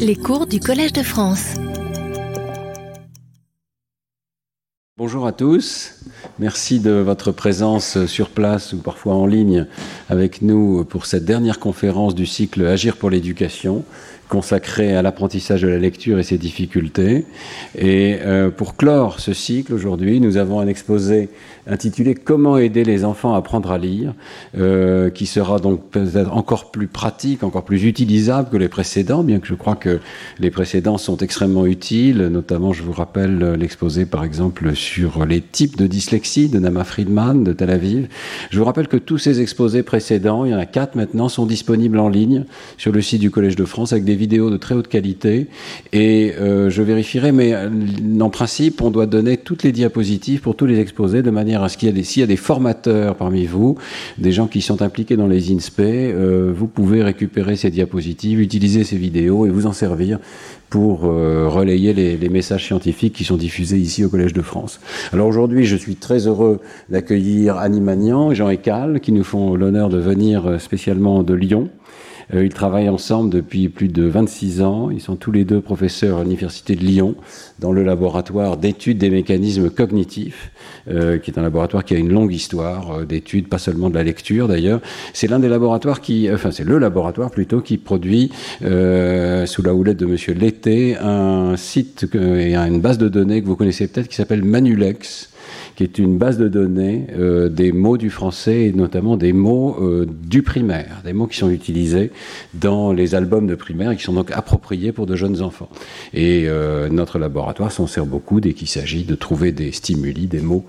Les cours du Collège de France. Bonjour à tous. Merci de votre présence sur place ou parfois en ligne avec nous pour cette dernière conférence du cycle Agir pour l'éducation consacré à l'apprentissage de la lecture et ses difficultés. Et euh, pour clore ce cycle aujourd'hui, nous avons un exposé intitulé Comment aider les enfants à apprendre à lire, euh, qui sera donc peut-être encore plus pratique, encore plus utilisable que les précédents, bien que je crois que les précédents sont extrêmement utiles. Notamment, je vous rappelle l'exposé par exemple sur les types de dyslexie de Nama Friedman de Tel Aviv. Je vous rappelle que tous ces exposés précédents, il y en a quatre maintenant, sont disponibles en ligne sur le site du Collège de France avec des vidéos de très haute qualité. Et euh, je vérifierai, mais euh, en principe, on doit donner toutes les diapositives pour tous les exposés de manière à ce qu'il y ait des, s'il y a des formateurs parmi vous, des gens qui sont impliqués dans les INSPE, euh, vous pouvez récupérer ces diapositives, utiliser ces vidéos et vous en servir pour relayer les, messages scientifiques qui sont diffusés ici au Collège de France. Alors aujourd'hui, je suis très heureux d'accueillir Annie Magnan et Jean qui nous font l'honneur de venir spécialement de Lyon. Euh, ils travaillent ensemble depuis plus de 26 ans. Ils sont tous les deux professeurs à l'Université de Lyon dans le laboratoire d'études des mécanismes cognitifs, euh, qui est un laboratoire qui a une longue histoire euh, d'études, pas seulement de la lecture d'ailleurs. C'est l'un des laboratoires qui, enfin c'est le laboratoire plutôt qui produit sous la houlette de Monsieur Lété un site et une base de données que vous connaissez peut-être qui s'appelle Manulex qui est une base de données euh, des mots du français et notamment des mots euh, du primaire, des mots qui sont utilisés dans les albums de primaire et qui sont donc appropriés pour de jeunes enfants. Et euh, notre laboratoire s'en sert beaucoup dès qu'il s'agit de trouver des stimuli, des mots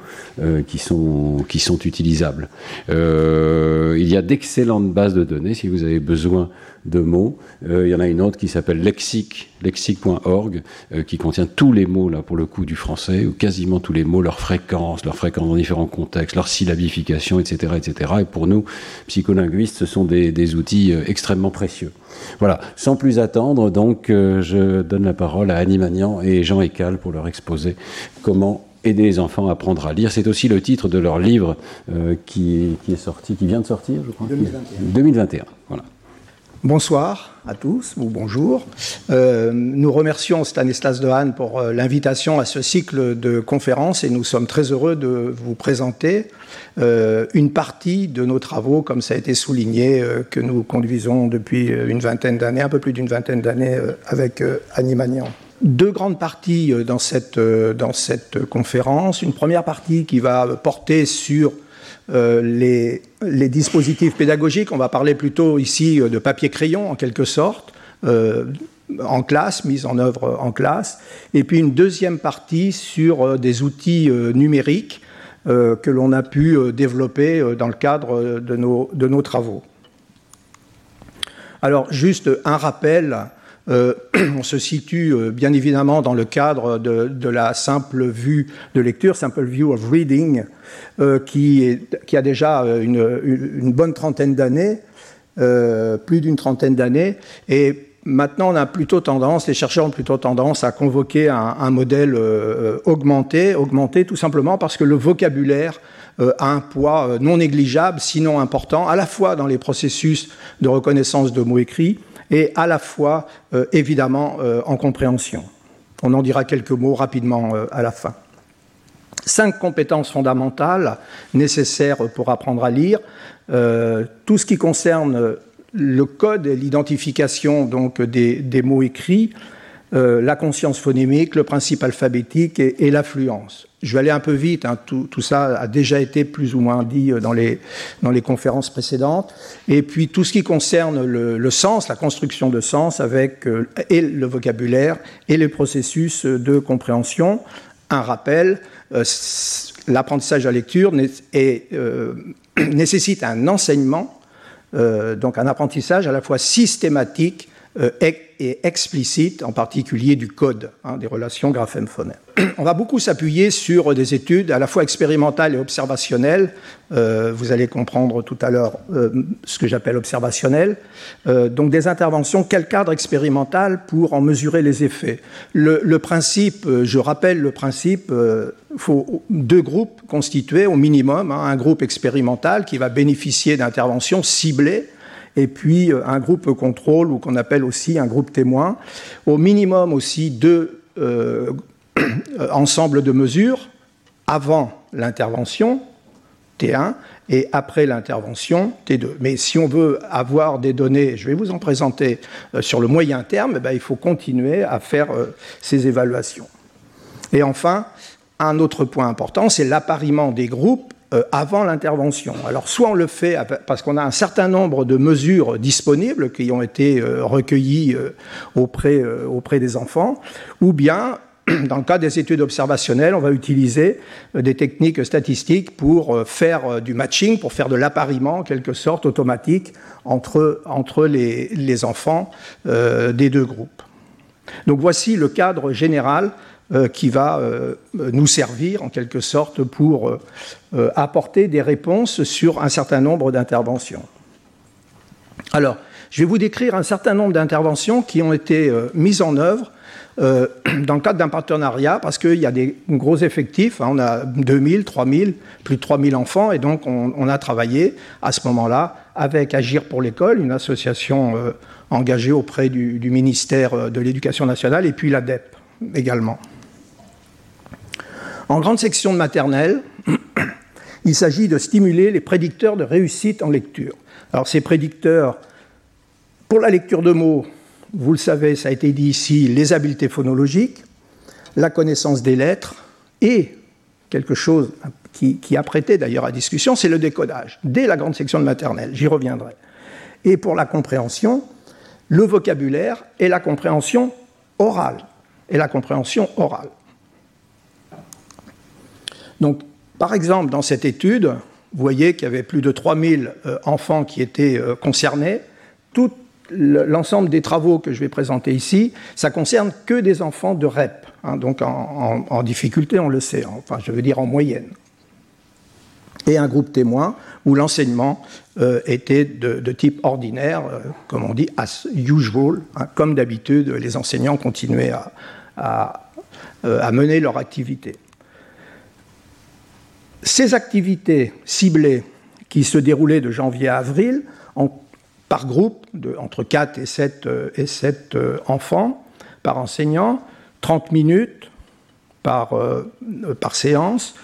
qui, sont, qui sont utilisables. Il y a d'excellentes bases de données si vous avez besoin de mots. Euh, il y en a une autre qui s'appelle lexique, lexique.org, euh, qui contient tous les mots, là, pour le coup, du français, ou quasiment tous les mots, leur fréquence, leur fréquence dans différents contextes, leur syllabification, etc., etc. Et pour nous, psycholinguistes, ce sont des, des outils euh, extrêmement précieux. Voilà, sans plus attendre, donc, je donne la parole à Annie Magnan et Jean Ecal pour leur exposer comment aider les enfants à apprendre à lire. C'est aussi le titre de leur livre euh, qui, qui, est sorti, qui vient de sortir, je crois. 2021. 2021, voilà. Bonsoir à tous, ou bonjour. Euh, nous remercions Stanislas Dehaene pour euh, l'invitation à ce cycle de conférences et nous sommes très heureux de vous présenter euh, une partie de nos travaux, comme ça a été souligné, que nous conduisons depuis une vingtaine d'années, un peu plus d'une vingtaine d'années avec Annie Magnan. Deux grandes parties dans cette, dans cette conférence. Une première partie qui va porter sur euh, les, dispositifs pédagogiques, on va parler plutôt ici de papier-crayon en quelque sorte, euh, en classe, mise en œuvre en classe, et puis une deuxième partie sur euh, des outils euh, numériques euh, que l'on a pu développer dans le cadre de nos travaux. Alors juste un rappel euh, on se situe euh, bien évidemment dans le cadre de, la simple vue de lecture, simple view of reading, euh, qui, a déjà une, bonne trentaine d'années, plus d'une trentaine d'années, et Maintenant, on a plutôt tendance, les chercheurs ont plutôt tendance à convoquer un, modèle augmenté, augmenté tout simplement parce que le vocabulaire a un poids non négligeable, sinon important, à la fois dans les processus de reconnaissance de mots écrits et à la fois, euh, évidemment, euh, en compréhension. On en dira quelques mots rapidement euh, à la fin. Cinq compétences fondamentales nécessaires pour apprendre à lire. Tout ce qui concerne le code et l'identification des, mots écrits, la conscience phonémique, le principe alphabétique et l'affluence. Je vais aller un peu vite, hein, tout, ça a déjà été plus ou moins dit dans les, dans les conférences précédentes. Et puis tout ce qui concerne le, sens, la construction de sens avec euh, et le vocabulaire et les processus de compréhension. Un rappel, euh, l'apprentissage de la lecture euh, nécessite un enseignement, euh, donc un apprentissage à la fois systématique euh, et explicite, en particulier du code, hein, des relations graphème-phonème. On va beaucoup s'appuyer sur des études à la fois expérimentales et observationnelles. Euh, vous allez comprendre tout à l'heure euh, ce que j'appelle observationnel. Euh, donc des interventions, quel cadre expérimental pour en mesurer les effets? Le, principe, je rappelle le principe, il faut deux groupes constitués au minimum, hein, un groupe expérimental qui va bénéficier d'interventions ciblées et puis un groupe contrôle ou qu'on appelle aussi un groupe témoin. Au minimum aussi deux ensembles de mesures avant l'intervention, T1, et après l'intervention, T2. Mais si on veut avoir des données, je vais vous en présenter euh, sur le moyen terme, eh ben, il faut continuer à faire euh, ces évaluations. Et enfin, un autre point important, c'est l'appariement des groupes euh, avant l'intervention. Alors soit on le fait parce qu'on a un certain nombre de mesures disponibles qui ont été recueillies auprès, auprès des enfants, ou bien dans le cas des études observationnelles, on va utiliser euh, des techniques statistiques pour euh, faire euh, du matching, pour faire de l'appariement en quelque sorte automatique entre, entre les, les enfants des deux groupes. Donc voici le cadre général qui va nous servir en quelque sorte pour apporter des réponses sur un certain nombre d'interventions. Alors, je vais vous décrire un certain nombre d'interventions qui ont été mises en œuvre euh, dans le cadre d'un partenariat, parce qu'il y a des gros effectifs, hein, on a 2000, 3000, plus de 3000 enfants, et donc on, a travaillé à ce moment-là avec Agir pour l'école, une association euh, engagée auprès du, ministère euh, de l'Éducation nationale, et puis l'ADEP également. En grande section de maternelle, il s'agit de stimuler les prédicteurs de réussite en lecture. Alors ces prédicteurs, pour la lecture de mots, vous le savez, ça a été dit ici, les habiletés phonologiques, la connaissance des lettres et quelque chose qui, a prêté d'ailleurs à discussion, c'est le décodage, dès la grande section de maternelle, j'y reviendrai. Et pour la compréhension, le vocabulaire et la compréhension orale. Et la compréhension orale. Donc, par exemple, dans cette étude, vous voyez qu'il y avait plus de 3000 euh, enfants qui étaient euh, concernés. Toutes l'ensemble des travaux que je vais présenter ici, ça concerne que des enfants de REP, hein, donc en, difficulté, on le sait, enfin je veux dire en moyenne. Et un groupe témoin où l'enseignement euh, était de, type ordinaire, comme on dit, as usual, hein, comme d'habitude, les enseignants continuaient à mener leur activité. Ces activités ciblées qui se déroulaient de janvier à avril par groupe, entre 4 et 7, euh, et 7 euh, enfants par enseignant, 30 minutes par, euh, par séance,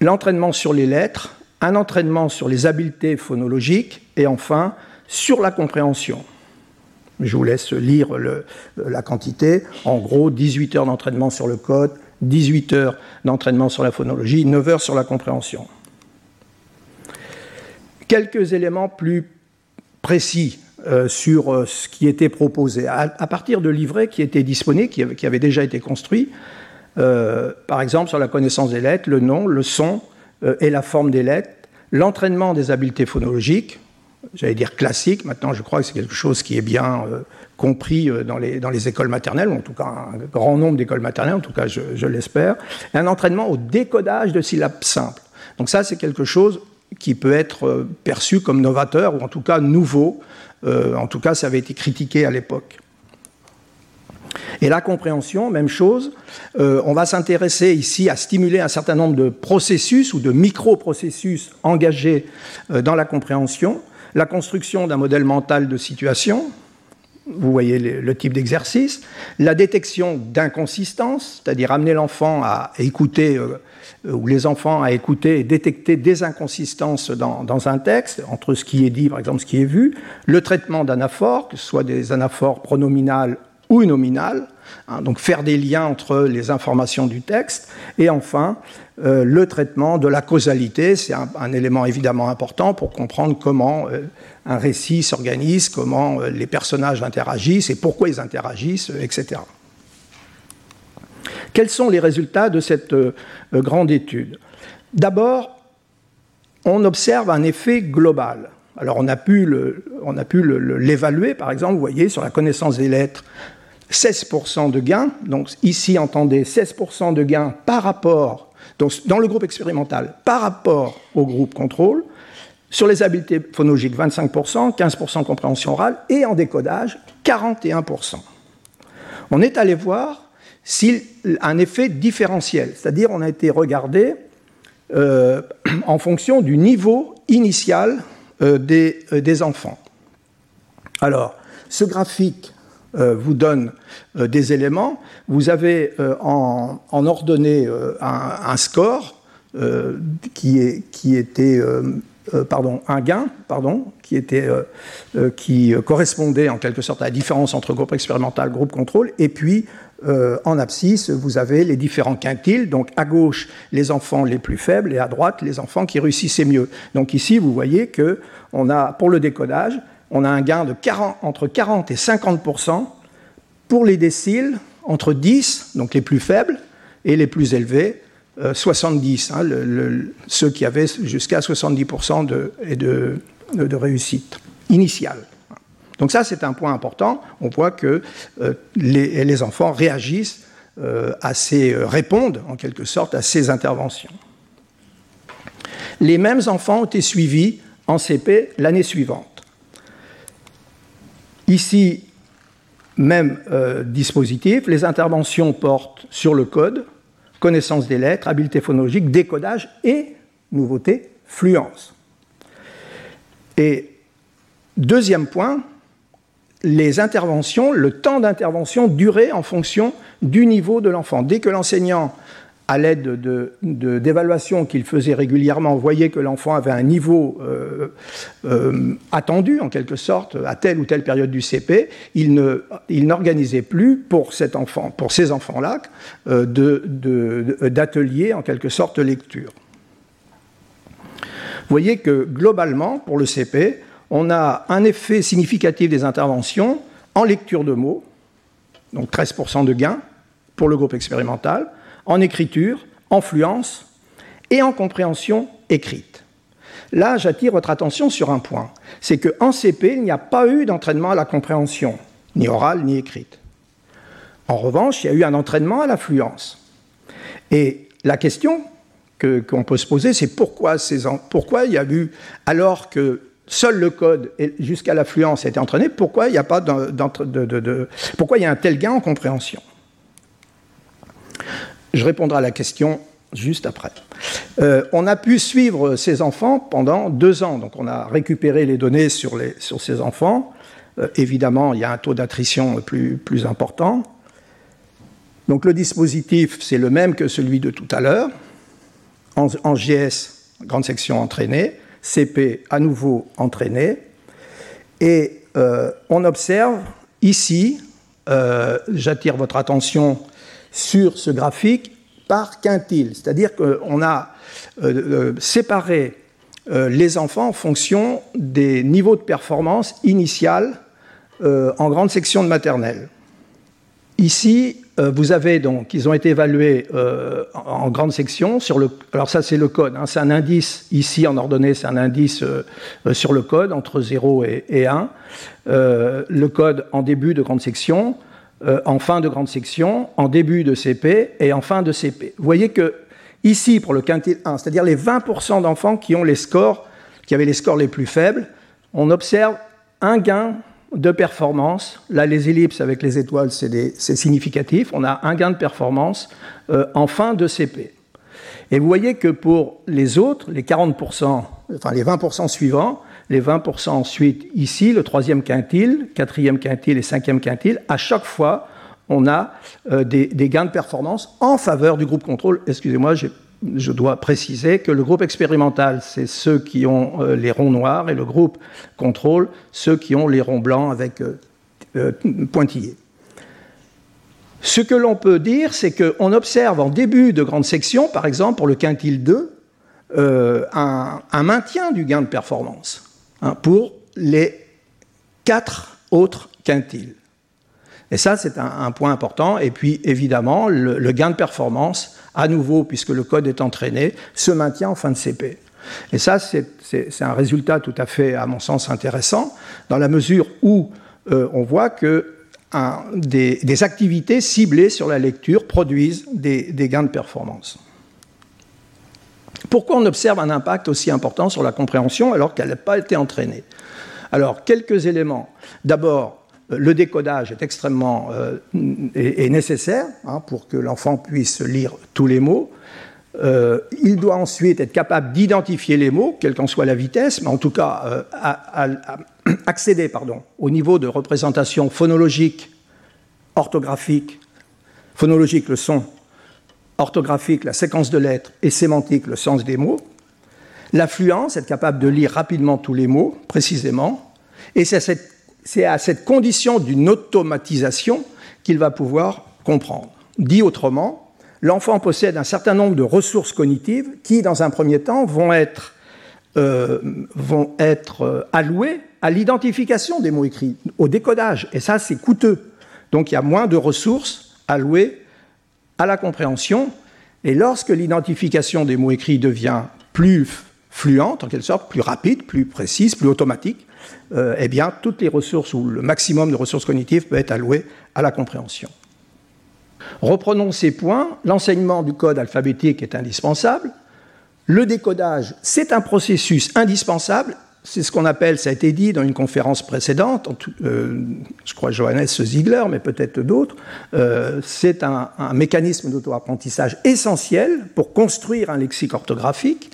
l'entraînement sur les lettres, un entraînement sur les habiletés phonologiques et enfin sur la compréhension. Je vous laisse lire la quantité. En gros, 18 heures d'entraînement sur le code, 18 heures d'entraînement sur la phonologie, 9 heures sur la compréhension. Quelques éléments plus précis euh, sur euh, ce qui était proposé, à, partir de livrets qui étaient disponibles, qui, avaient déjà été construits, euh, par exemple sur la connaissance des lettres, le nom, le son et la forme des lettres, l'entraînement des habiletés phonologiques, j'allais dire classique, maintenant je crois que c'est quelque chose qui est bien compris dans les, dans les écoles maternelles, ou en tout cas un grand nombre d'écoles maternelles, en tout cas je, l'espère, un entraînement au décodage de syllabes simples. Donc ça c'est quelque chose qui peut être euh, perçu comme novateur, ou en tout cas nouveau. Euh, en tout cas, ça avait été critiqué à l'époque. Et la compréhension, même chose, euh, on va s'intéresser ici à stimuler un certain nombre de processus ou de micro-processus engagés dans la compréhension, la construction d'un modèle mental de situation, vous voyez le, type d'exercice, la détection d'inconsistance, c'est-à-dire amener l'enfant à écouter euh, ou les enfants à écouter et détecter des inconsistances dans, un texte, entre ce qui est dit, par exemple, ce qui est vu, le traitement d'anaphores, que ce soit des anaphores pronominales ou nominales, hein, donc faire des liens entre les informations du texte, et enfin, euh, le traitement de la causalité, c'est un, élément évidemment important pour comprendre comment euh, un récit s'organise, comment les personnages interagissent et pourquoi ils interagissent, etc. Quels sont les résultats de cette euh, grande étude? D'abord, on observe un effet global. Alors on a pu l'évaluer, par exemple, vous voyez, sur la connaissance des lettres, 16% de gains. Donc ici, entendez 16% de gains par rapport, donc dans le groupe expérimental, par rapport au groupe contrôle. Sur les habiletés phonologiques, 25%, 15% compréhension orale, et en décodage, 41%. On est allé voir un effet différentiel, c'est-à-dire on a été regardé euh, en fonction du niveau initial euh, des, euh, des, enfants. Alors, ce graphique vous donne euh, des éléments. Vous avez euh, en, ordonnée un, score qui, est, qui était pardon, un gain pardon, qui, était, qui correspondait en quelque sorte à la différence entre groupe expérimental et groupe contrôle, et puis en abscisse, vous avez les différents quintiles. Donc à gauche, les enfants les plus faibles et à droite, les enfants qui réussissaient mieux. Donc ici, vous voyez que on a, pour le décodage, on a un gain de 40, entre 40 et 50% pour les déciles, entre 10, donc les plus faibles, et les plus élevés, 70, euh, hein, ceux qui avaient jusqu'à 70% de, réussite initiale. Donc ça, c'est un point important. On voit que euh, les, enfants réagissent euh, répondent en quelque sorte à ces interventions. Les mêmes enfants ont été suivis en CP l'année suivante. Ici, même euh, dispositif, les interventions portent sur le code, connaissance des lettres, habileté phonologique, décodage et, nouveauté, fluence. Et deuxième point, les interventions, le temps d'intervention durait en fonction du niveau de l'enfant. Dès que l'enseignant à l'aide d'évaluations qu'il faisait régulièrement, voyait que l'enfant avait un niveau euh, euh, attendu, en quelque sorte, à telle ou telle période du CP, il n'organisait plus pour ces enfants-là euh, d'ateliers, en quelque sorte, lecture. Vous voyez que globalement, pour le CP, on a un effet significatif des interventions en lecture de mots, donc 13% de gain pour le groupe expérimental, en écriture, en fluence et en compréhension écrite. Là, j'attire votre attention sur un point, c'est qu'en CP, il n'y a pas eu d'entraînement à la compréhension, ni orale ni écrite. En revanche, il y a eu un entraînement à la fluence. Et la question qu'on peut se poser, c'est pourquoi, pourquoi il y a eu, alors que seul le code jusqu'à la fluence a été entraîné, pourquoi il, y a pas pourquoi il y a un tel gain en compréhension? Je répondrai à la question juste après. Euh, on a pu suivre ces enfants pendant deux ans, donc on a récupéré les données sur, ces enfants. Euh, évidemment, il y a un taux d'attrition plus, important. Donc le dispositif, c'est le même que celui de tout à l'heure. En, GS, grande section entraînée, CP à nouveau entraîné. Et euh, on observe ici, j'attire votre attention sur ce graphique par quintile, c'est-à-dire qu'on a euh, euh, séparé euh, les enfants en fonction des niveaux de performance initial en grande section de maternelle. Ici, vous avez donc, ils ont été évalués en grande section sur le. Alors ça, c'est le code. Hein, c'est un indice ici en ordonnée, c'est un indice sur le code entre 0 et, et 1. le code en début de grande section. Euh, en fin de grande section, en début de CP et en fin de CP. Vous voyez que ici, pour le quintile 1, c'est-à-dire les 20% d'enfants qui ont les scores, qui avaient les scores les plus faibles, on observe un gain de performance. Là, les ellipses avec les étoiles, c'est significatif. On a un gain de performance euh, en fin de CP. Et vous voyez que pour les autres, les 40%, enfin les 20% suivants, les 20% ensuite ici, le troisième quintile, quatrième quintile et cinquième quintile, à chaque fois, on a euh, des, gains de performance en faveur du groupe contrôle. Excusez-moi, je dois préciser que le groupe expérimental, c'est ceux qui ont euh, les ronds noirs et le groupe contrôle, ceux qui ont les ronds blancs avec euh, pointillés. Ce que l'on peut dire, c'est qu'on observe en début de grande section, par exemple pour le quintile 2, un, maintien du gain de performance. Hein, pour les quatre autres quintiles. Et ça, c'est un, point important. Et puis, évidemment, le, gain de performance, à nouveau, puisque le code est entraîné, se maintient en fin de CP. Et ça, c'est un résultat tout à fait, à mon sens, intéressant, dans la mesure où euh, on voit que des, activités ciblées sur la lecture produisent des gains de performance. Pourquoi on observe un impact aussi important sur la compréhension alors qu'elle n'a pas été entraînée? Alors, quelques éléments. D'abord, le décodage est extrêmement euh, nécessaire hein, pour que l'enfant puisse lire tous les mots. Euh, il doit ensuite être capable d'identifier les mots, quelle qu'en soit la vitesse, mais en tout cas euh, accéder au niveau de représentation phonologique, orthographique, phonologique le son, orthographique la séquence de lettres et sémantique le sens des mots. L'affluence, être capable de lire rapidement tous les mots, précisément, et c'est à cette condition d'une automatisation qu'il va pouvoir comprendre. Dit autrement, l'enfant possède un certain nombre de ressources cognitives qui, dans un premier temps, vont être, euh, euh, allouées à l'identification des mots écrits, au décodage. Et ça, c'est coûteux. Donc il y a moins de ressources allouées à la compréhension. Et lorsque l'identification des mots écrits devient plus fluente, en quelque sorte, plus rapide, plus précise, plus automatique, euh, eh bien, toutes les ressources ou le maximum de ressources cognitives peut être alloué à la compréhension. Reprenons ces points. L'enseignement du code alphabétique est indispensable. Le décodage, c'est un processus indispensable. C'est ce qu'on appelle, ça a été dit dans une conférence précédente, euh, je crois Johannes Ziegler, mais peut-être d'autres, euh, c'est un, mécanisme d'auto-apprentissage essentiel pour construire un lexique orthographique.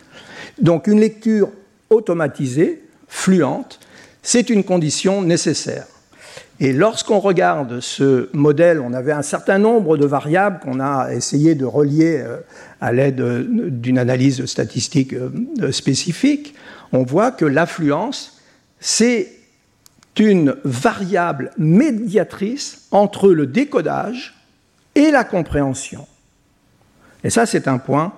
Donc une lecture automatisée, fluente, c'est une condition nécessaire. Et lorsqu'on regarde ce modèle, on avait un certain nombre de variables qu'on a essayé de relier euh, à l'aide d'une analyse statistique spécifique. On voit que l'affluence, c'est une variable médiatrice entre le décodage et la compréhension. Et ça, c'est un point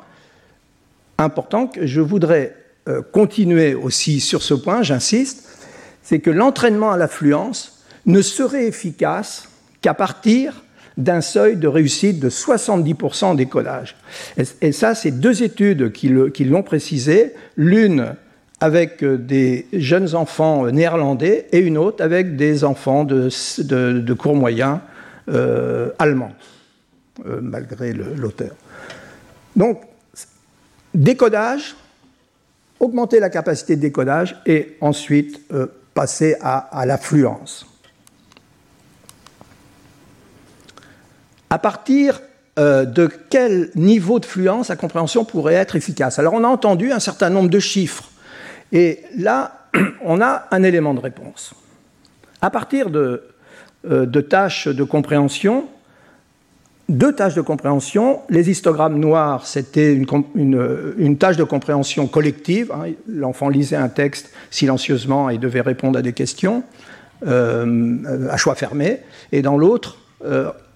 important que je voudrais euh, continuer aussi sur ce point, j'insiste, c'est que l'entraînement à l'affluence ne serait efficace qu'à partir d'un seuil de réussite de 70% en décollage. Et, ça, c'est deux études qui l'ont précisé, l'une avec euh, des jeunes enfants euh, néerlandais et une autre avec des enfants de, cours moyen euh, allemands, malgré l'auteur. Donc, décodage, augmenter la capacité de décodage et ensuite passer à l'affluence. à partir euh, de quel niveau de fluence la compréhension pourrait être efficace? Alors on a entendu un certain nombre de chiffres, et là on a un élément de réponse. À partir de, euh, tâches de compréhension, deux tâches de compréhension. Les histogrammes noirs, c'était une, tâche de compréhension collective. Hein. L'enfant lisait un texte silencieusement et devait répondre à des questions euh, à choix fermé. Et dans l'autre,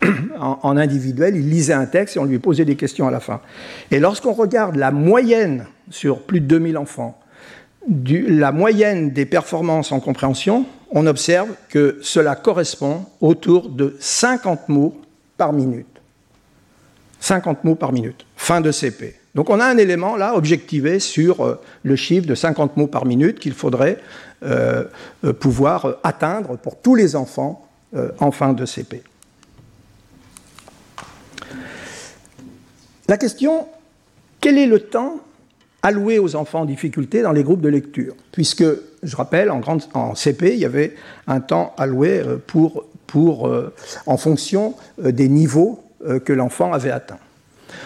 en, individuel, il lisait un texte et on lui posait des questions à la fin. Et lorsqu'on regarde la moyenne sur plus de 2000 enfants, la moyenne des performances en compréhension, on observe que cela correspond autour de 50 mots par minute. 50 mots par minute, fin de CP. Donc on a un élément là objectivé sur euh, le chiffre de 50 mots par minute qu'il faudrait euh, euh, pouvoir atteindre pour tous les enfants en fin de CP. La question, quel est le temps alloué aux enfants en difficulté dans les groupes de lecture Puisque, je rappelle, en, CP, il y avait un temps alloué euh, pour, pour, euh, en fonction euh, des niveaux que l'enfant avait atteints.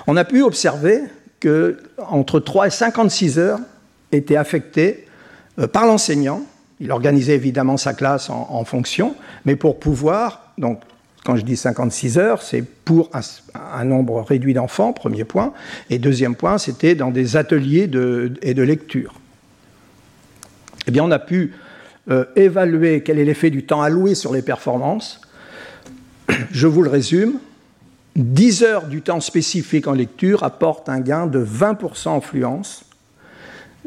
On a pu observer que entre 3 et 56 heures étaient affectées par l'enseignant. Il organisait évidemment sa classe en, en fonction, mais pour pouvoir donc quand je dis 56 heures, c'est pour un, nombre réduit d'enfants, premier point. Et deuxième point, c'était dans des ateliers de, et de lecture. Eh bien, on a pu euh, évaluer quel est l'effet du temps alloué sur les performances. Je vous le résume. 10 heures du temps spécifique en lecture apportent un gain de 20% en fluence.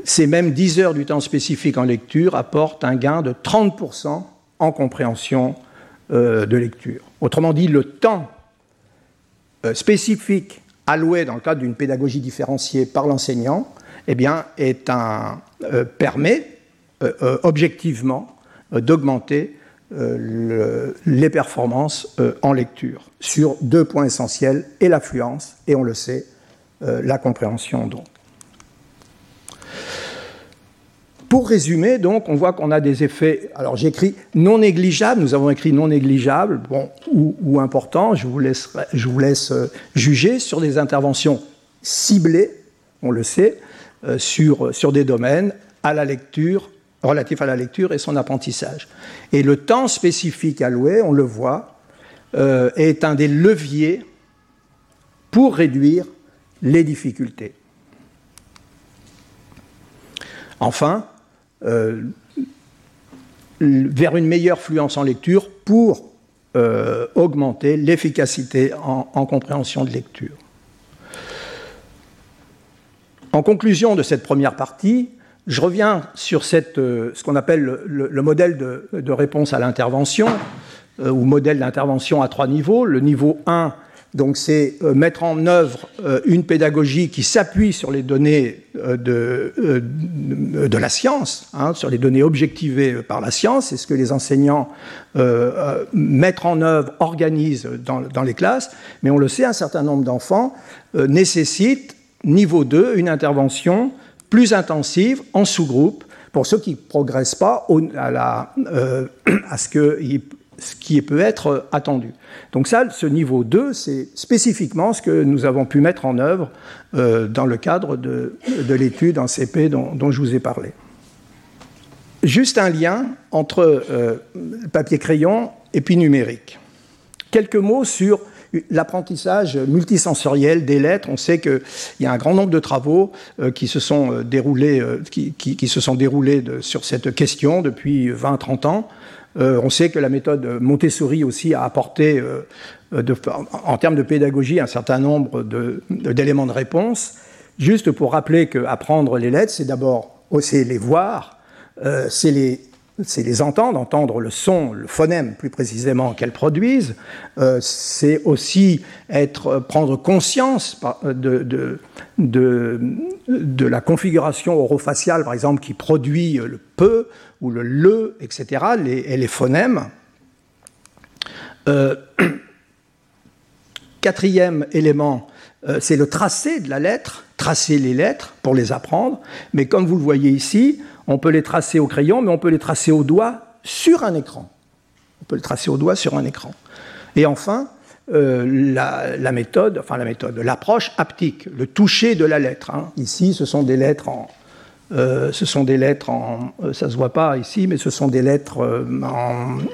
Ces mêmes 10 heures du temps spécifique en lecture apportent un gain de 30% en compréhension euh, de lecture. Autrement dit, le temps euh, spécifique alloué dans le cadre d'une pédagogie différenciée par l'enseignant euh, permet objectivement d'augmenter les performances en lecture sur deux points essentiels, et l'affluence, et on le sait, la compréhension donc. Pour résumer, donc, on voit qu'on a des effets. Alors, j'écris non négligeables. Nous avons écrit non négligeables, bon, ou, ou important. Je vous laisse, je vous laisse euh, juger sur des interventions ciblées on le sait, sur, sur des domaines à la lecture, relatifs à la lecture et son apprentissage. Et le temps spécifique alloué, on le voit, est un des leviers pour réduire les difficultés. Enfin, euh, vers une meilleure fluence en lecture pour euh, augmenter l'efficacité en, compréhension de lecture. En conclusion de cette première partie, je reviens sur euh, ce qu'on appelle le, modèle de, de, réponse à l'intervention, ou modèle d'intervention à trois niveaux. Le niveau 1 donc c'est euh, mettre en œuvre euh, une pédagogie qui s'appuie sur les données euh, de, la science, hein, sur les données objectivées par la science, c'est ce que les enseignants mettent en œuvre, organisent dans, les classes, mais on le sait, un certain nombre d'enfants nécessitent, niveau 2, une intervention plus intensive en sous-groupe pour ceux qui ne progressent pas à, à ce qu'ils ce qui peut être attendu. Donc ça, ce niveau 2, c'est spécifiquement ce que nous avons pu mettre en œuvre euh, dans le cadre de, l'étude en CP dont, je vous ai parlé. Juste un lien entre euh, papier-crayon et puis numérique. Quelques mots sur l'apprentissage multisensoriel des lettres. On sait qu'il y a un grand nombre de travaux euh, qui, se sont déroulés sur cette question depuis 20-30 ans. Euh, on sait que la méthode Montessori aussi a apporté, euh, en termes de pédagogie, un certain nombre d'éléments de, réponse. Juste pour rappeler qu'apprendre les lettres, c'est d'abord c'est les voir, euh, c'est les, les, entendre, entendre le son, le phonème plus précisément qu'elles produisent. c'est aussi être, prendre conscience de, de, la configuration orofaciale, par exemple, qui produit le peu ou le le, etc., les, et les phonèmes. Euh, quatrième élément, euh, c'est le tracé de la lettre, tracer les lettres pour les apprendre. Mais comme vous le voyez ici, on peut les tracer au crayon, mais on peut les tracer au doigt sur un écran. On peut les tracer au doigt sur un écran. Et enfin, euh, la, méthode, enfin la méthode, l'approche haptique, le toucher de la lettre. Hein. Ici, ce sont des lettres en, euh, ce sont des lettres en, euh, ça se voit pas ici, mais ce sont des lettres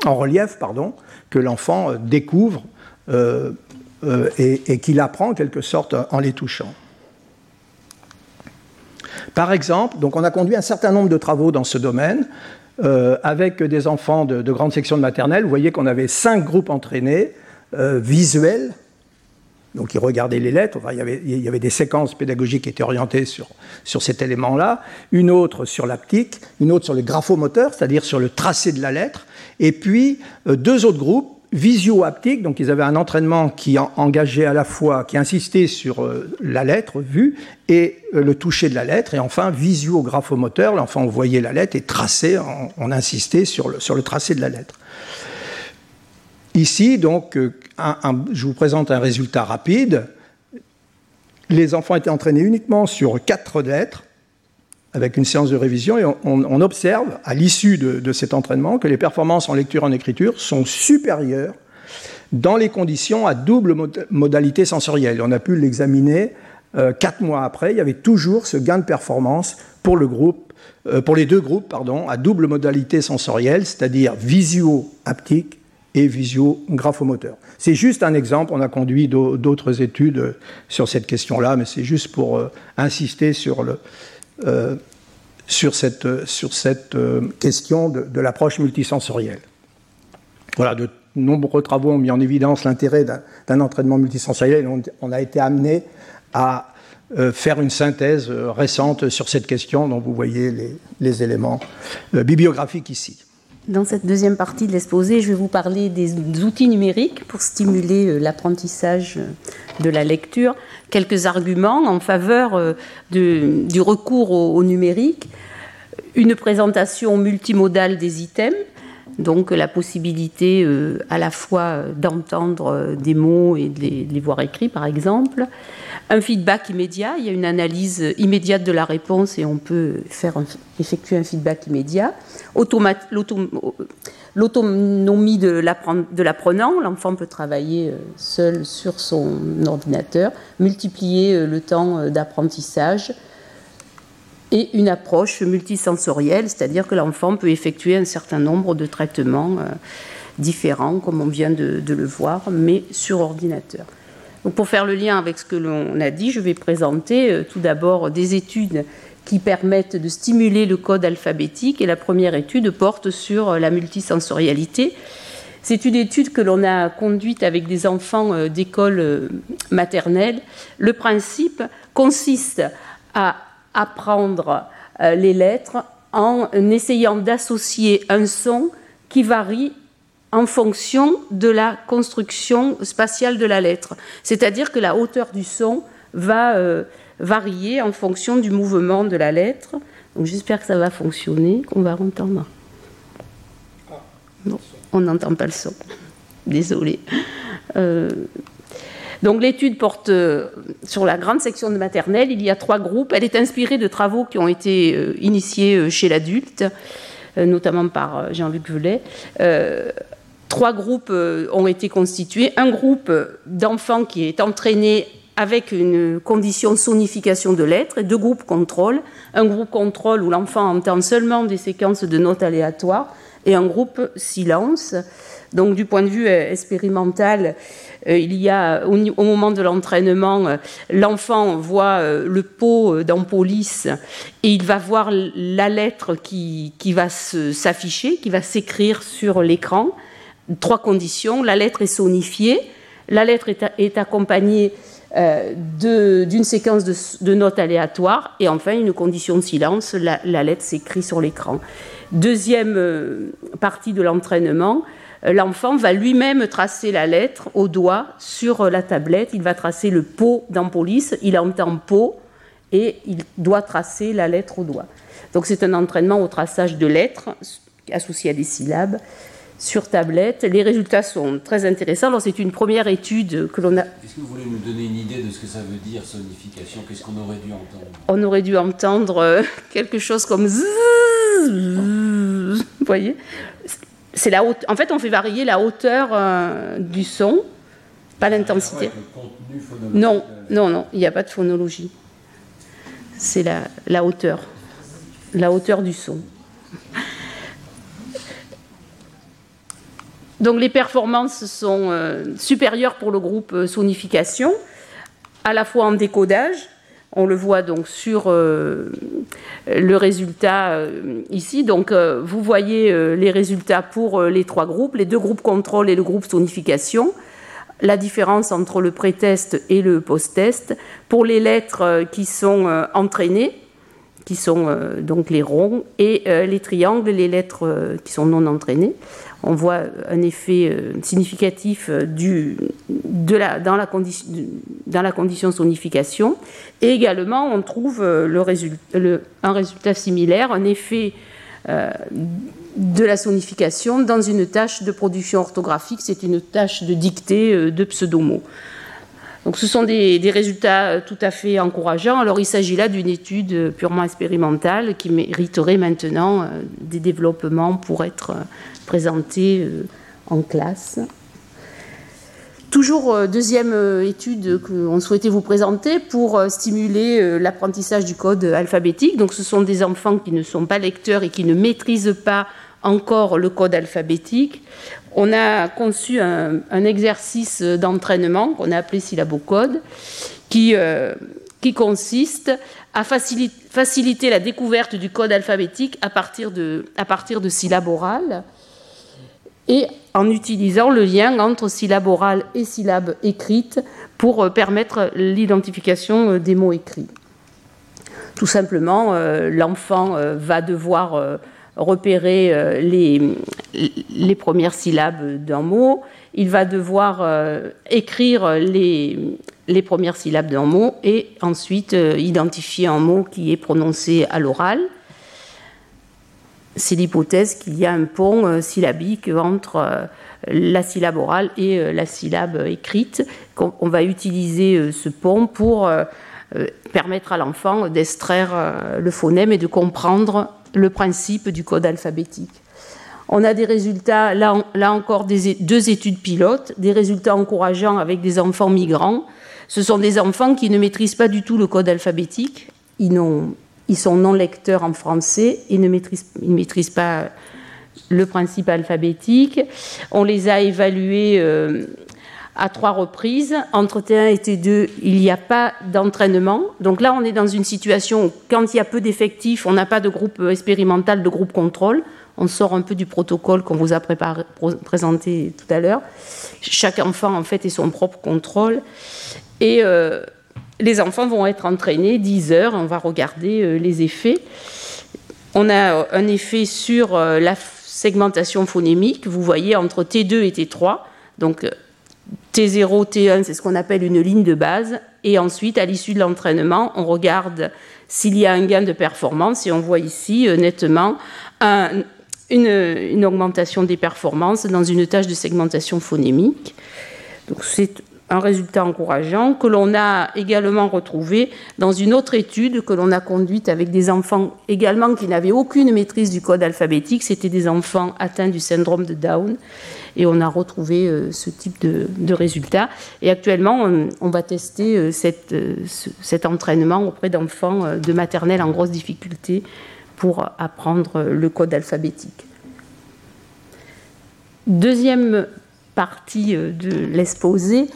en, relief, pardon, que l'enfant découvre et, qu'il apprend en quelque sorte en les touchant. Par exemple, on a conduit un certain nombre de travaux dans ce domaine avec des enfants de, de grande section de maternelle. Vous voyez qu'on avait cinq groupes entraînés visuels. Donc ils regardaient les lettres, il, y avait, des séquences pédagogiques qui étaient orientées sur, sur cet élément-là, une autre sur l'aptique, une autre sur le graphomoteur, c'est-à-dire sur le tracé de la lettre, et puis euh, deux autres groupes, visio-haptique, donc ils avaient un entraînement qui engageait à la fois, qui insistait sur euh, la lettre vue et euh, le toucher de la lettre, et enfin visio-graphomoteur, l'enfant voyait la lettre et traçait, on, insistait sur le, sur le tracé de la lettre. Ici, donc, je vous présente un résultat rapide. Les enfants étaient entraînés uniquement sur quatre lettres, avec une séance de révision, et on, observe, à l'issue de, cet entraînement, que les performances en lecture et en écriture sont supérieures dans les conditions à double modalité sensorielle. On a pu l'examiner euh, quatre mois après. Il y avait toujours ce gain de performance pour, le groupe, euh, pour les deux groupes pardon, à double modalité sensorielle, c'est-à-dire visio-haptique et visio-graphomoteur. C'est juste un exemple, on a conduit d'autres études sur cette question-là, mais c'est juste pour euh, insister sur, le, euh, sur cette, sur cette euh, question de, l'approche multisensorielle. Voilà, de nombreux travaux ont mis en évidence l'intérêt d'un entraînement multisensoriel et on, a été amené à faire une synthèse récente sur cette question dont vous voyez les éléments bibliographiques ici. Dans cette deuxième partie de l'exposé, je vais vous parler des outils numériques pour stimuler euh, l'apprentissage euh, de la lecture. Quelques arguments en faveur euh, du recours au, numérique. Une présentation multimodale des items, donc la possibilité à la fois d'entendre des mots et de les voir écrits, par exemple un feedback immédiat, il y a une analyse immédiate de la réponse et on peut faire effectuer un feedback immédiat. l'autonomie de l'apprenant. L'enfant peut travailler seul sur son ordinateur, multiplier le temps d'apprentissage et une approche multisensorielle, c'est-à-dire que l'enfant peut effectuer un certain nombre de traitements différents, comme on vient de, le voir, mais sur ordinateur. Donc pour faire le lien avec ce que l'on a dit, je vais présenter euh, tout d'abord des études qui permettent de stimuler le code alphabétique. Et la première étude porte sur euh, la multisensorialité. C'est une étude que l'on a conduite avec des enfants euh, d'école maternelle. Le principe consiste à apprendre les lettres en essayant d'associer un son qui varie en fonction de la construction spatiale de la lettre. C'est-à-dire que la hauteur du son va euh, varier en fonction du mouvement de la lettre. J'espère que ça va fonctionner, qu'on va entendre. Non, on n'entend pas le son. Désolé. Euh, donc l'étude porte euh, sur la grande section de maternelle. Il y a trois groupes. Elle est inspirée de travaux qui ont été initiés chez l'adulte, notamment par Jean-Luc Velay trois groupes euh, ont été constitués. Un groupe d'enfants qui est entraîné avec une condition sonification de lettres et deux groupes contrôle. Un groupe contrôle où l'enfant entend seulement des séquences de notes aléatoires et un groupe silence. Donc du point de vue euh, expérimental, euh, il y a au, moment de l'entraînement, l'enfant voit le pot dans police et il va voir la lettre qui, va s'afficher, qui va s'écrire sur l'écran trois conditions. La lettre est sonifiée, la lettre est, accompagnée euh, d'une séquence de, notes aléatoires et enfin une condition de silence, la, lettre s'écrit sur l'écran. Deuxième euh, partie de l'entraînement, euh, l'enfant va lui-même tracer la lettre au doigt sur la tablette, il va tracer le pot dans police, il entend pot et il doit tracer la lettre au doigt. Donc c'est un entraînement au traçage de lettres associé à des syllabes sur tablette. Les résultats sont très intéressants. Alors, c'est une première étude que l'on a. Est-ce que vous voulez nous donner une idée de ce que ça veut dire, sonification? Qu'est-ce qu'on aurait dû entendre? On aurait dû entendre euh, quelque chose comme Vous voyez? C'est la haute... En fait, on fait varier la hauteur euh, du son, pas l'intensité. Non, non, non, il n'y a pas de phonologie. C'est la, la hauteur, la hauteur du son. Donc les performances sont euh, supérieures pour le groupe euh, sonification, à la fois en décodage, on le voit donc sur euh, le résultat ici. Donc vous voyez les résultats pour les trois groupes, les deux groupes contrôle et le groupe sonification. La différence entre le pré-test et le post-test. Pour les lettres qui sont entraînées, qui sont donc les ronds, et les triangles, les lettres qui sont non entraînées on voit un effet euh, significatif euh, dans, la condition, sonification. Et également, on trouve euh, un résultat similaire, un effet de la sonification dans une tâche de production orthographique, c'est une tâche de dictée de pseudomots. Donc ce sont des, résultats tout à fait encourageants. Alors il s'agit là d'une étude purement expérimentale qui mériterait maintenant des développements pour être présentée euh, en classe. Toujours euh, deuxième euh, étude qu'on souhaitait vous présenter pour stimuler l'apprentissage du code alphabétique. Donc ce sont des enfants qui ne sont pas lecteurs et qui ne maîtrisent pas encore le code alphabétique. On a conçu un, exercice d'entraînement qu'on a appelé syllabocode qui, qui consiste à faciliter, la découverte du code alphabétique à partir de, syllabes orales et en utilisant le lien entre syllabe orale et syllabe écrite pour euh, permettre l'identification euh, des mots écrits. Tout simplement, euh, l'enfant va devoir repérer les, les, premières syllabes d'un mot, il va devoir écrire les, premières syllabes d'un mot et ensuite identifier un mot qui est prononcé à l'oral c'est l'hypothèse qu'il y a un pont euh, syllabique entre euh, la syllabe orale et euh, la syllabe écrite. On va utiliser ce pont pour permettre à l'enfant d'extraire le phonème et de comprendre le principe du code alphabétique. On a des résultats, là, là encore, deux études pilotes, des résultats encourageants avec des enfants migrants. Ce sont des enfants qui ne maîtrisent pas du tout le code alphabétique. Ils, ils sont non lecteurs en français et ne maîtrisent, ils ne maîtrisent pas le principe alphabétique. On les a évalués euh, à trois reprises. Entre T1 et T2, il n'y a pas d'entraînement. Donc là, on est dans une situation où, quand il y a peu d'effectifs, on n'a pas de groupe expérimental, de groupe contrôle. On sort un peu du protocole qu'on vous a présenté tout à l'heure. Chaque enfant, en fait, est son propre contrôle. Et euh, les enfants vont être entraînés 10 heures. On va regarder euh, les effets. On a un effet sur la segmentation phonémique, vous voyez, entre T2 et T3. Donc T0, T1, c'est ce qu'on appelle une ligne de base. Et ensuite, à l'issue de l'entraînement, on regarde s'il y a un gain de performance. Et on voit ici euh, nettement une, augmentation des performances dans une tâche de segmentation phonémique. Donc c'est un résultat encourageant que l'on a également retrouvé dans une autre étude que l'on a conduite avec des enfants également qui n'avaient aucune maîtrise du code alphabétique. C'était des enfants atteints du syndrome de Down. Et on a retrouvé euh, ce type de, résultats. Et actuellement, on, va tester euh, euh, cet entraînement auprès d'enfants de maternelle en grosse difficulté pour apprendre le code alphabétique. Deuxième partie de l'exposé,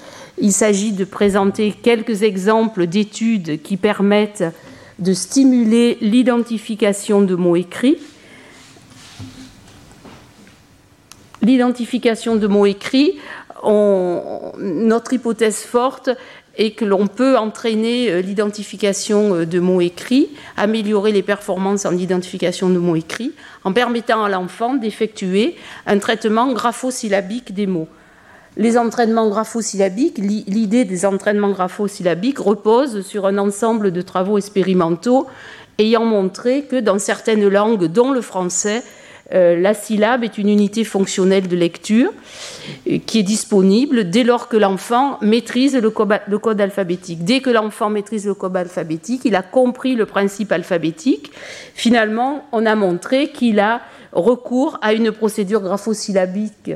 il s'agit de présenter quelques exemples d'études qui permettent de stimuler l'identification de mots écrits. L'identification de mots écrits, notre hypothèse forte est que l'on peut entraîner euh, l'identification euh, de mots écrits, améliorer les performances en identification de mots écrits, en permettant à l'enfant d'effectuer un traitement graphosyllabique des mots les entraînements graphosyllabiques, l'idée des entraînements graphosyllabiques repose sur un ensemble de travaux expérimentaux ayant montré que dans certaines langues, dont le français, euh, la syllabe est une unité fonctionnelle de lecture euh, qui est disponible dès lors que l'enfant maîtrise le, le code alphabétique. Dès que l'enfant maîtrise le code alphabétique, il a compris le principe alphabétique. Finalement, on a montré qu'il a recours à une procédure graphosyllabique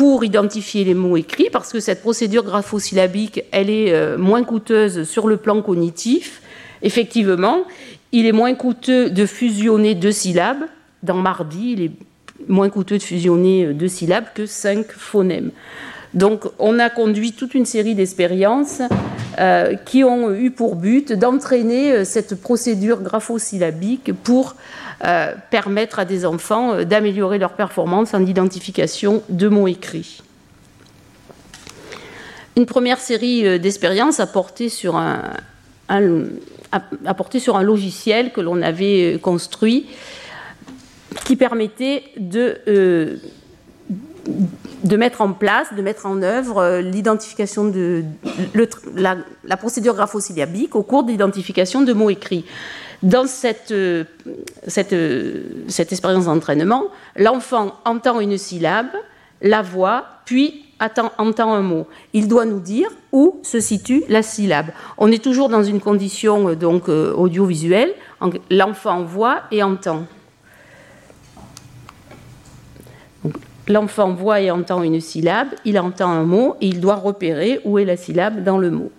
pour identifier les mots écrits, parce que cette procédure graphosyllabique, elle est euh, moins coûteuse sur le plan cognitif. Effectivement, il est moins coûteux de fusionner deux syllabes. Dans mardi, il est moins coûteux de fusionner euh, deux syllabes que cinq phonèmes. Donc, on a conduit toute une série d'expériences euh, qui ont eu pour but d'entraîner cette procédure graphosyllabique pour euh, permettre à des enfants euh, d'améliorer leur performance en identification de mots écrits. Une première série euh, d'expériences a porté sur un logiciel que l'on avait construit qui permettait de, de mettre en place, de mettre en œuvre l'identification de la, la, procédure graphosyllabique au cours d'identification de mots écrits. Dans cette, euh, cette, euh, cette expérience d'entraînement, l'enfant entend une syllabe, la voit, puis entend un mot. Il doit nous dire où se situe la syllabe. On est toujours dans une condition euh, donc audiovisuelle. L'enfant voit et entend. L'enfant voit et entend une syllabe, il entend un mot et il doit repérer où est la syllabe dans le mot.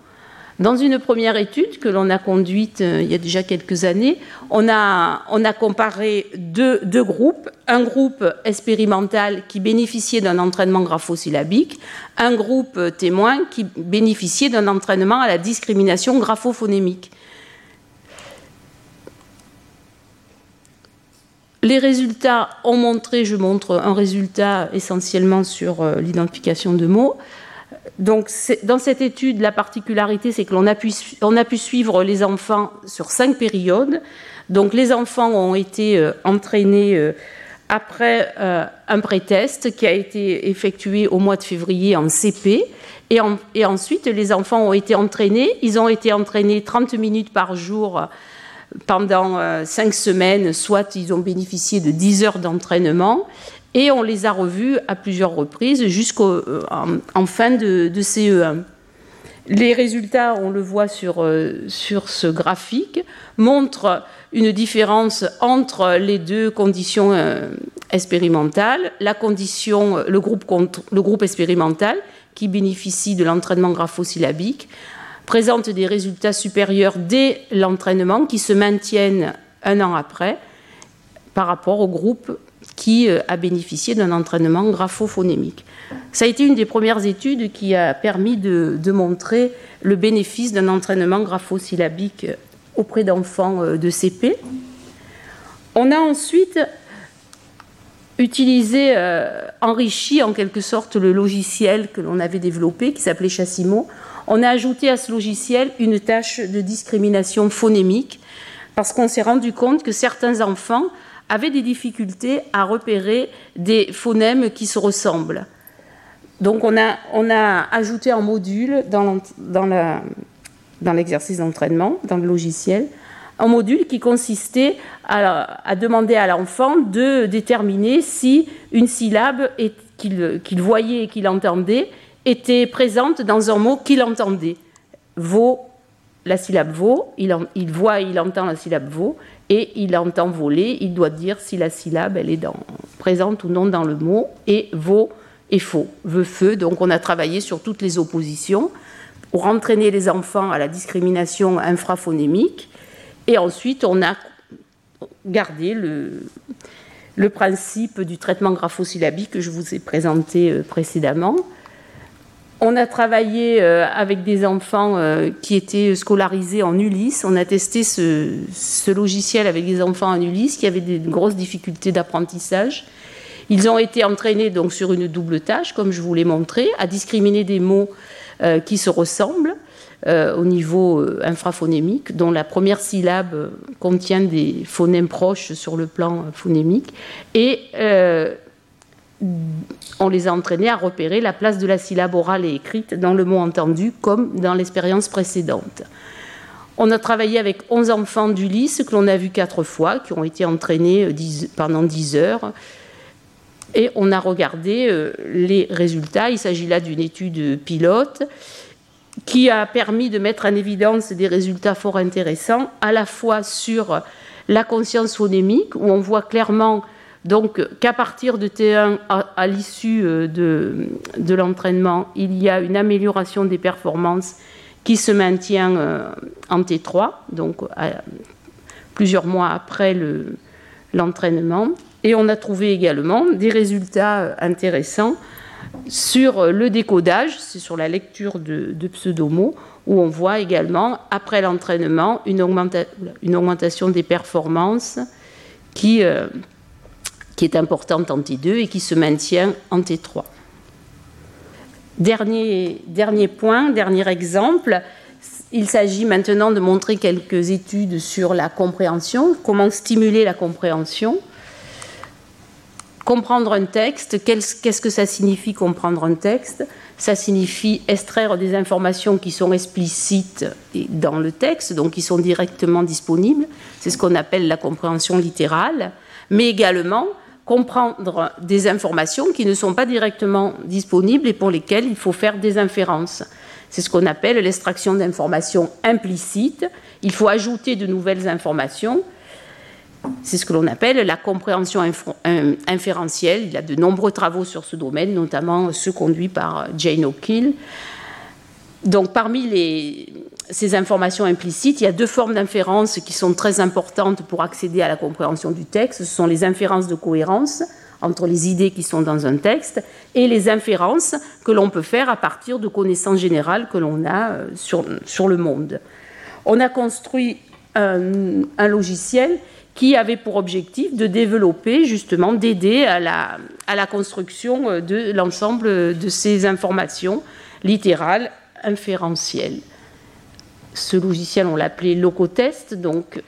Dans une première étude que l'on a conduite euh, il y a déjà quelques années, on a, comparé deux, deux, groupes. Un groupe expérimental qui bénéficiait d'un entraînement graphosyllabique, un groupe témoin qui bénéficiait d'un entraînement à la discrimination graphophonémique. Les résultats ont montré, je montre un résultat essentiellement sur euh, l'identification de mots, donc, dans cette étude, la particularité, c'est que l'on a, pu, suivre les enfants sur cinq périodes. Donc, les enfants ont été euh, entraînés euh, après un pré-test qui a été effectué au mois de février en CP. Et, ensuite, les enfants ont été entraînés. Ils ont été entraînés 30 minutes par jour pendant cinq semaines, soit ils ont bénéficié de 10 heures d'entraînement. Et on les a revus à plusieurs reprises jusqu'en euh, fin de, CE1. Les résultats, on le voit sur, euh, sur ce graphique, montrent une différence entre les deux conditions euh, expérimental, la condition, le groupe, le groupe expérimental qui bénéficie de l'entraînement graphosyllabique présente des résultats supérieurs dès l'entraînement qui se maintiennent un an après par rapport au groupe qui euh, a bénéficié d'un entraînement graphophonémique. Ça a été une des premières études qui a permis de, montrer le bénéfice d'un entraînement graphosyllabique auprès d'enfants euh, de CP. On a ensuite utilisé, euh, enrichi en quelque sorte le logiciel que l'on avait développé, qui s'appelait Chassimo. On a ajouté à ce logiciel une tâche de discrimination phonémique, parce qu'on s'est rendu compte que certains enfants avaient des difficultés à repérer des phonèmes qui se ressemblent. Donc on a, ajouté un module dans, dans l'exercice d'entraînement, dans le logiciel, un module qui consistait à, demander à l'enfant de déterminer si une syllabe qu'il voyait et qu'il entendait était présente dans un mot qu'il entendait. Vaut, la syllabe vaut, il, il voit il entend la syllabe vaut, et il entend voler, il doit dire si la syllabe est présente ou non dans le mot, et vaut et faux, veut feu. Donc on a travaillé sur toutes les oppositions pour entraîner les enfants à la discrimination infraphonémique, et ensuite on a gardé le, le principe du traitement graphosyllabique que je vous ai présenté euh, précédemment. On a travaillé euh, avec des enfants euh, qui étaient scolarisés en Ulysse. On a testé ce, logiciel avec des enfants en Ulysse qui avaient des grosses difficultés d'apprentissage. Ils ont été entraînés donc sur une double tâche, comme je vous l'ai montré, à discriminer des mots euh, qui se ressemblent au niveau infraphonémique, dont la première syllabe contient des phonèmes proches sur le plan phonémique, et on les a entraînés à repérer la place de la syllabe orale et écrite dans le mot entendu, comme dans l'expérience précédente. On a travaillé avec 11 enfants d'Ulysse que l'on a vu quatre fois, qui ont été entraînés euh, pendant 10 heures. Et on a regardé euh, les résultats. Il s'agit là d'une étude pilote qui a permis de mettre en évidence des résultats fort intéressants, à la fois sur la conscience phonémique, où on voit clairement donc qu'à partir de T1, à, l'issue euh, de, l'entraînement, il y a une amélioration des performances qui se maintient euh, en T3, donc plusieurs mois après l'entraînement. Et on a trouvé également des résultats euh, intéressants sur le décodage, c'est sur la lecture de, pseudomots, où on voit également, après l'entraînement, une, augmentation des performances qui, qui est importante en T2 et qui se maintient en T3. Dernier, dernier point, dernier exemple, il s'agit maintenant de montrer quelques études sur la compréhension, comment stimuler la compréhension. Comprendre un texte, qu'est-ce que ça signifie comprendre un texte? Ça signifie extraire des informations qui sont explicites dans le texte, donc qui sont directement disponibles. C'est ce qu'on appelle la compréhension littérale, mais également comprendre des informations qui ne sont pas directement disponibles et pour lesquelles il faut faire des inférences. C'est ce qu'on appelle l'extraction d'informations implicites. Il faut ajouter de nouvelles informations. C'est ce que l'on appelle la compréhension inférentielle. Il y a de nombreux travaux sur ce domaine, notamment ceux conduits par Jane O'Keill. Donc parmi les, ces informations implicites, il y a deux formes d'inférences qui sont très importantes pour accéder à la compréhension du texte. Ce sont les inférences de cohérence entre les idées qui sont dans un texte et les inférences que l'on peut faire à partir de connaissances générales que l'on a euh, sur, sur, le monde. On a construit un, un, logiciel qui avait pour objectif de développer, justement, d'aider à la, à la construction euh, de l'ensemble de ces informations littérales inférentielles ce logiciel, on l'appelait Locotest. Donc,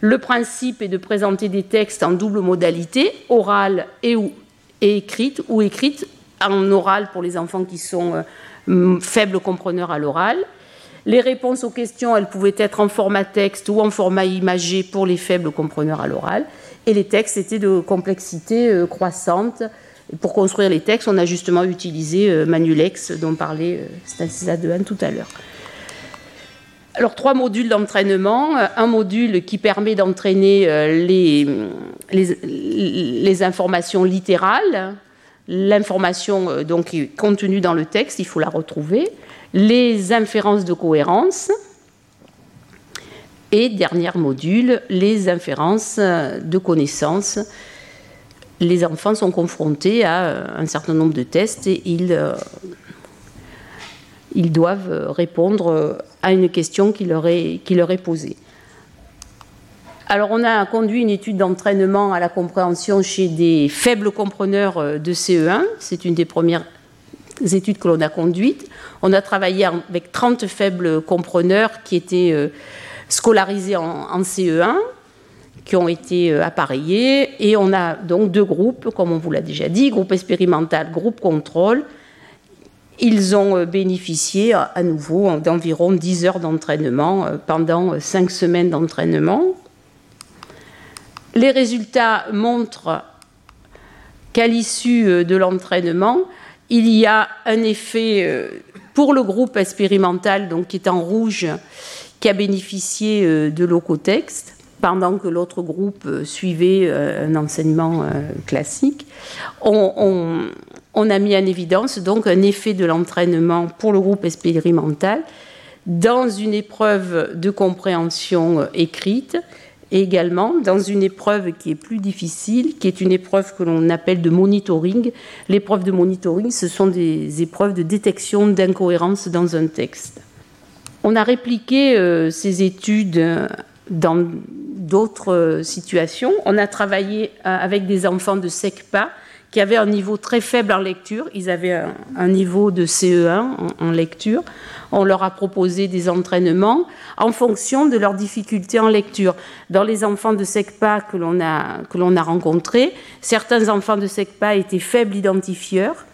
le principe est de présenter des textes en double modalité, orale et, ou, écrite, ou écrite en oral pour les enfants qui sont euh, faibles compreneurs à l'oral. Les réponses aux questions, elles pouvaient être en format texte ou en format imagé pour les faibles compreneurs à l'oral. Et les textes étaient de complexité euh, croissante. pour construire les textes, on a justement utilisé euh, Manulex, dont parlait Stanislas Dehaene tout à l'heure. Alors, trois modules d'entraînement. Un module qui permet d'entraîner les, les, informations littérales, l'information donc contenue dans le texte, il faut la retrouver, les inférences de cohérence, et dernier module, les inférences de connaissances. Les enfants sont confrontés à un certain nombre de tests et ils, euh, ils doivent répondre à une question qui leur est, posée. Alors, on a conduit une étude d'entraînement à la compréhension chez des faibles compreneurs de CE1. C'est une des premières études que l'on a conduites. On a travaillé avec 30 faibles compreneurs qui étaient euh, scolarisés en, CE1 qui ont été euh, appareillés et on a donc deux groupes, comme on vous l'a déjà dit, groupe expérimental, groupe contrôle. Ils ont euh, bénéficié à nouveau d'environ 10 heures d'entraînement euh, pendant 5 semaines d'entraînement. Les résultats montrent qu'à l'issue de l'entraînement, il y a un effet pour le groupe expérimental, donc qui est en rouge, qui a bénéficié euh, de l'OCOTEXT pendant que l'autre groupe euh, suivait euh, un enseignement classique. On, a mis en évidence donc un effet de l'entraînement pour le groupe expérimental dans une épreuve de compréhension écrite et également dans une épreuve qui est plus difficile, qui est une épreuve que l'on appelle de monitoring. L'épreuve de monitoring, ce sont des épreuves de détection d'incohérence dans un texte. On a répliqué euh, ces études euh, dans d'autres euh, situations. On a travaillé avec des enfants de SECPA qui avaient un niveau très faible en lecture. Ils avaient un, niveau de CE1 en, lecture. On leur a proposé des entraînements en fonction de leurs difficultés en lecture. Dans les enfants de SECPA que l'on a, rencontrés, certains enfants de SECPA étaient faibles identifieurs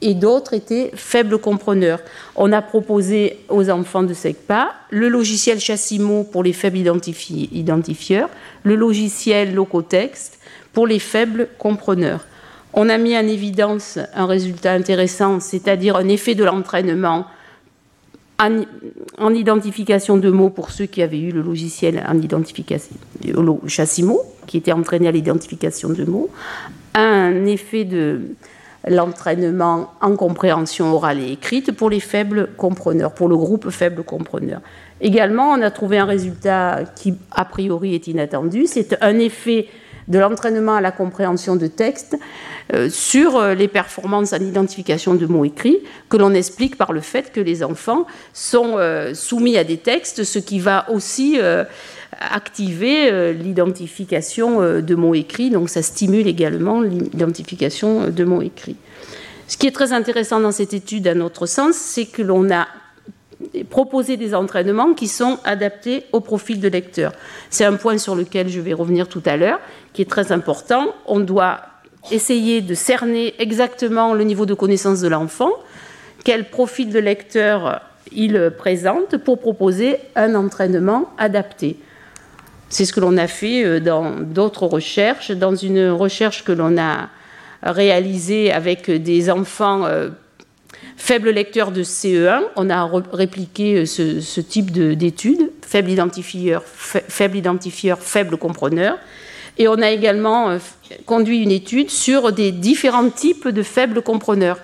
et d'autres étaient faibles compreneurs. On a proposé aux enfants de SECPA le logiciel Chassimo pour les faibles identifieurs, le logiciel Locotext pour les faibles compreneurs. On a mis en évidence un résultat intéressant, c'est-à-dire un effet de l'entraînement en, identification de mots pour ceux qui avaient eu le logiciel en identification Chassimo, qui était entraîné à l'identification de mots, un effet de l'entraînement en compréhension orale et écrite pour les faibles compreneurs, pour le groupe faible compreneur. Également, on a trouvé un résultat qui, a priori, est inattendu. C'est un effet de l'entraînement à la compréhension de texte euh, sur euh, les performances en identification de mots écrits, que l'on explique par le fait que les enfants sont euh, soumis à des textes, ce qui va aussi activer l'identification de mots écrits, donc ça stimule également l'identification de mots écrits. Ce qui est très intéressant dans cette étude, à notre sens, c'est que l'on a proposé des entraînements qui sont adaptés au profil de lecteur. C'est un point sur lequel je vais revenir tout à l'heure, qui est très important. On doit essayer de cerner exactement le niveau de connaissance de l'enfant, quel profil de lecteur il présente pour proposer un entraînement adapté. C'est ce que l'on a fait euh, dans d'autres recherches. Dans une recherche que l'on a réalisée avec des enfants euh, faibles lecteurs de CE1, on a répliqué euh, ce, type d'études, faible identifieur, faible faible compreneur. Et on a également conduit une étude sur des différents types de faibles compreneurs,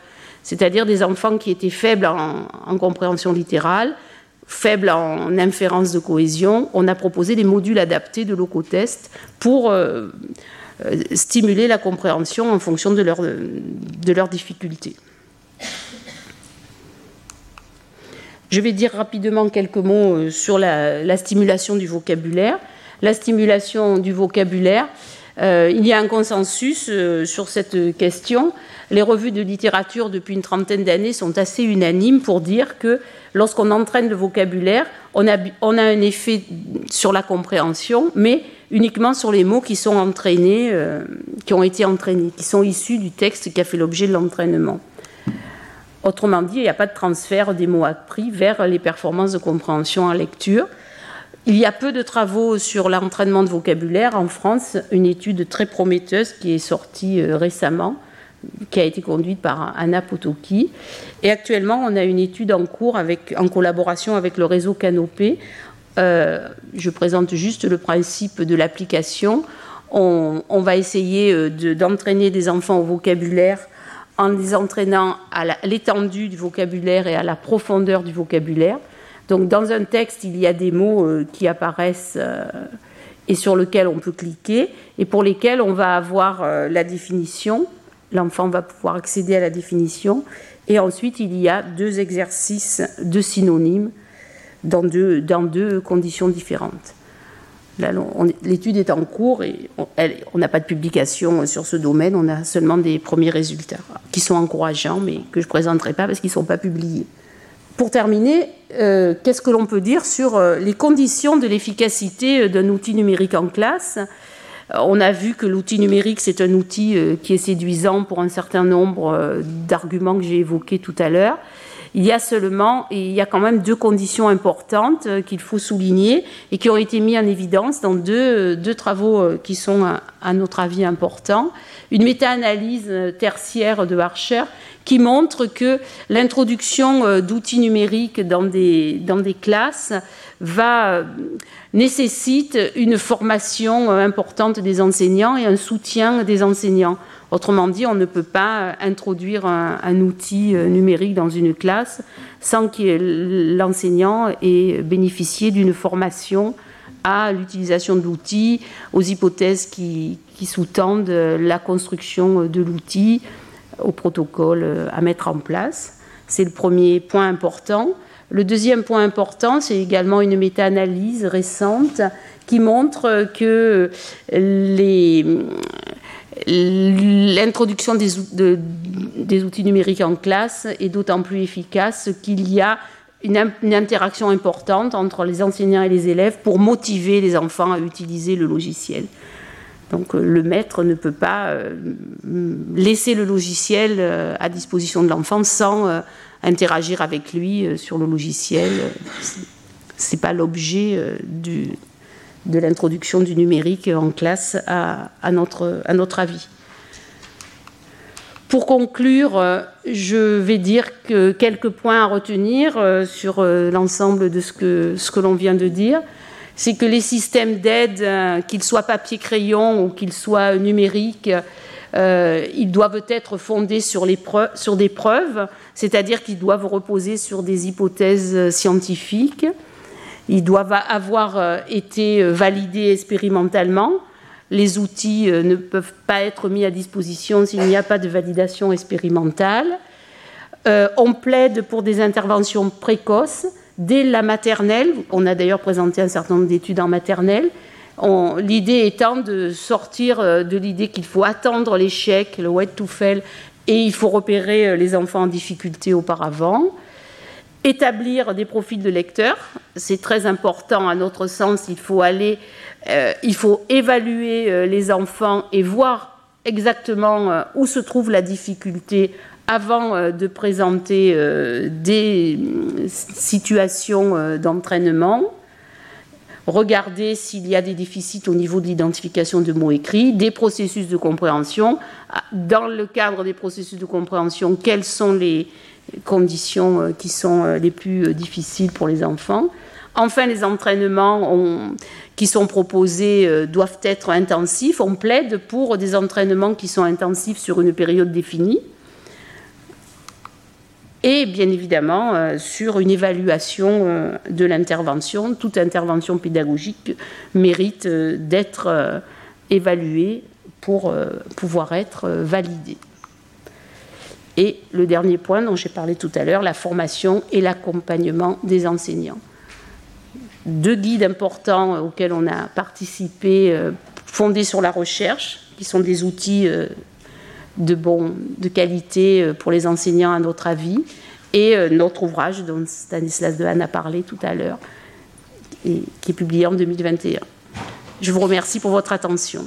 c'est-à-dire des enfants qui étaient faibles en compréhension littérale, faible en inférence de cohésion, on a proposé des modules adaptés de locotest pour euh, euh, stimuler la compréhension en fonction de leurs difficultés. Je vais dire rapidement quelques mots euh, sur la, stimulation du vocabulaire. La stimulation du vocabulaire, il y a un consensus sur cette question. Les revues de littérature depuis une trentaine d'années sont assez unanimes pour dire que lorsqu'on entraîne le vocabulaire, on a, un effet sur la compréhension, mais uniquement sur les mots qui sont entraînés, euh, qui ont été entraînés, qui sont issus du texte qui a fait l'objet de l'entraînement. Autrement dit, il n'y a pas de transfert des mots appris vers les performances de compréhension en lecture. Il y a peu de travaux sur l'entraînement de vocabulaire en France, une étude très prometteuse qui est sortie euh, récemment qui a été conduite par Anna Potoki. Et actuellement, on a une étude en cours en collaboration avec le réseau Canopé. Euh, je présente juste le principe de l'application. On, va essayer d'entraîner des enfants au vocabulaire en les entraînant à l'étendue du vocabulaire et à la profondeur du vocabulaire. Donc dans un texte, il y a des mots qui apparaissent et sur lesquels on peut cliquer et pour lesquels on va avoir la définition l'enfant va pouvoir accéder à la définition. Et ensuite, il y a deux exercices de synonymes dans deux, dans deux conditions différentes. L'étude est en cours et on n'a pas de publication sur ce domaine, on a seulement des premiers résultats qui sont encourageants, mais que je ne présenterai pas parce qu'ils ne sont pas publiés. Pour terminer, euh, qu'est-ce que l'on peut dire sur euh, les conditions de l'efficacité euh, d'un outil numérique en classe? On a vu que l'outil numérique, c'est un outil qui est séduisant pour un certain nombre d'arguments que j'ai évoqués tout à l'heure. Il y a seulement, et il y a quand même deux conditions importantes qu'il faut souligner et qui ont été mis en évidence dans deux, travaux qui sont, à, notre avis, importants. Une méta-analyse tertiaire de Archer qui montre que l'introduction d'outils numériques dans des, classes va nécessite une formation euh, importante des enseignants et un soutien des enseignants. Autrement dit, on ne peut pas introduire un, outil euh, numérique dans une classe sans que l'enseignant ait bénéficié d'une formation à l'utilisation de l'outil, aux hypothèses qui, qui sous-tendent la construction de l'outil, au protocole euh, à mettre en place. C'est le premier point important. Le deuxième point important, c'est également une méta-analyse récente qui montre que l'introduction des, outils numériques en classe est d'autant plus efficace qu'il y a une, interaction importante entre les enseignants et les élèves pour motiver les enfants à utiliser le logiciel. Donc euh, le maître ne peut pas euh, laisser le logiciel euh, à disposition de l'enfant sans interagir avec lui sur le logiciel. Ce n'est pas l'objet euh, de l'introduction du numérique en classe à, notre, avis. Pour conclure, euh, je vais dire que quelques points à retenir sur l'ensemble de ce que, ce que l'on vient de dire. C'est que les systèmes d'aide, qu'ils soient papier-crayon ou qu'ils soient numériques, euh, ils doivent être fondés sur, des preuves, c'est-à-dire qu'ils doivent reposer sur des hypothèses scientifiques. Ils doivent avoir euh, été validés expérimentalement. Les outils euh, ne peuvent pas être mis à disposition s'il n'y a pas de validation expérimentale. on plaide pour des interventions précoces dès la maternelle. On a d'ailleurs présenté un certain nombre d'études en maternelle L'idée étant de sortir euh, de l'idée qu'il faut attendre l'échec, le wait to fail, et il faut repérer euh, les enfants en difficulté auparavant. Établir des profils de lecteurs, c'est très important à notre sens. Il faut aller, euh, il faut évaluer les enfants et voir exactement où se trouve la difficulté avant de présenter des situations d'entraînement regarder s'il y a des déficits au niveau de l'identification de mots écrits, des processus de compréhension. Dans le cadre des processus de compréhension, quelles sont les conditions euh, qui sont euh, les plus euh, difficiles pour les enfants. Enfin, les entraînements qui sont proposés doivent être intensifs. On plaide pour des entraînements qui sont intensifs sur une période définie et bien évidemment sur une évaluation de l'intervention. Toute intervention pédagogique mérite d'être évaluée pour pouvoir être validée. Et le dernier point dont j'ai parlé tout à l'heure, la formation et l'accompagnement des enseignants. Deux guides importants auxquels on a participé, fondés sur la recherche, qui sont des outils de, bon, de qualité euh, pour les enseignants, à notre avis, et euh, notre ouvrage dont Stanislas Dehaene a parlé tout à l'heure, et qui est publié en 2021. Je vous remercie pour votre attention.